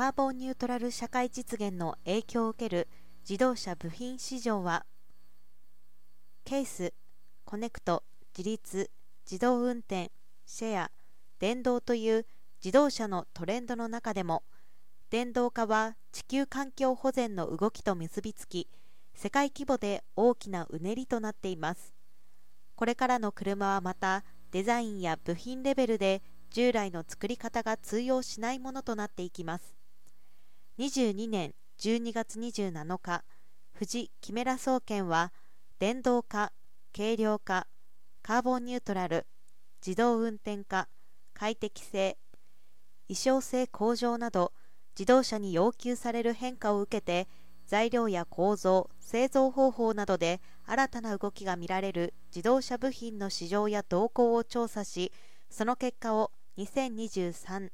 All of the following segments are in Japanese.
カーボンニュートラル社会実現の影響を受ける自動車部品市場はケース、コネクト、自立、自動運転、シェア、電動という自動車のトレンドの中でも電動化は地球環境保全の動きと結びつき世界規模で大きなうねりとなっています。これからの車はまたデザインや部品レベルで従来の作り方が通用しないものとなっていきます。22年12月27日富士キメラ総研は電動化軽量化カーボンニュートラル自動運転化快適性衣装性向上など自動車に要求される変化を受けて材料や構造製造方法などで新たな動きが見られる自動車部品の市場や動向を調査しその結果を2023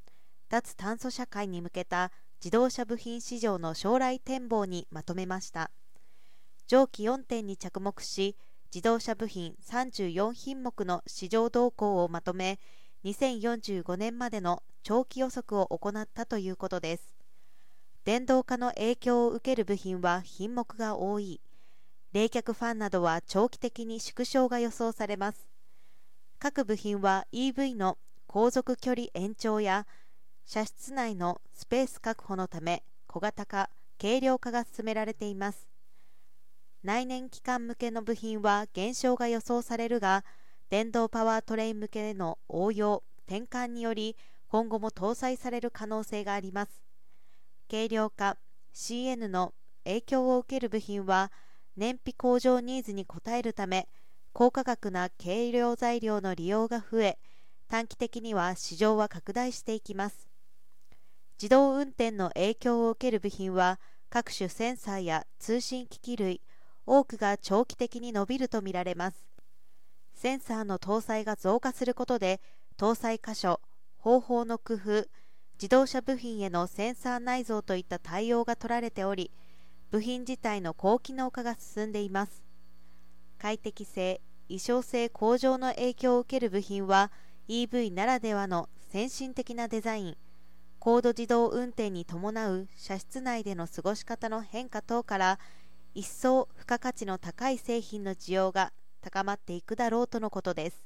脱炭素社会に向けた自動車部品市場の将来展望にまとめました。上記4点に着目し自動車部品34品目の市場動向をまとめ2045年までの長期予測を行ったということです。電動化の影響を受ける部品は品目が多い。冷却ファンなどは長期的に縮小が予想されます。各部品は EV の航続距離延長や車室内のスペース確保のため小型化軽量化が進められています。内燃機関向けの部品は減少が予想されるが電動パワートレイン向けの応用転換により今後も搭載される可能性があります。軽量化 CN の影響を受ける部品は燃費向上ニーズに応えるため高価格な軽量材料の利用が増え短期的には市場は拡大していきます。自動運転の影響を受ける部品は各種センサーや通信機器類多くが長期的に伸びるとみられます。センサーの搭載が増加することで搭載箇所方法の工夫自動車部品へのセンサー内蔵といった対応が取られており部品自体の高機能化が進んでいます。快適性衣装性向上の影響を受ける部品は EV ならではの先進的なデザイン。高度自動運転に伴う車室内での過ごし方の変化等から一層付加価値の高い製品の需要が高まっていくだろうとのことです。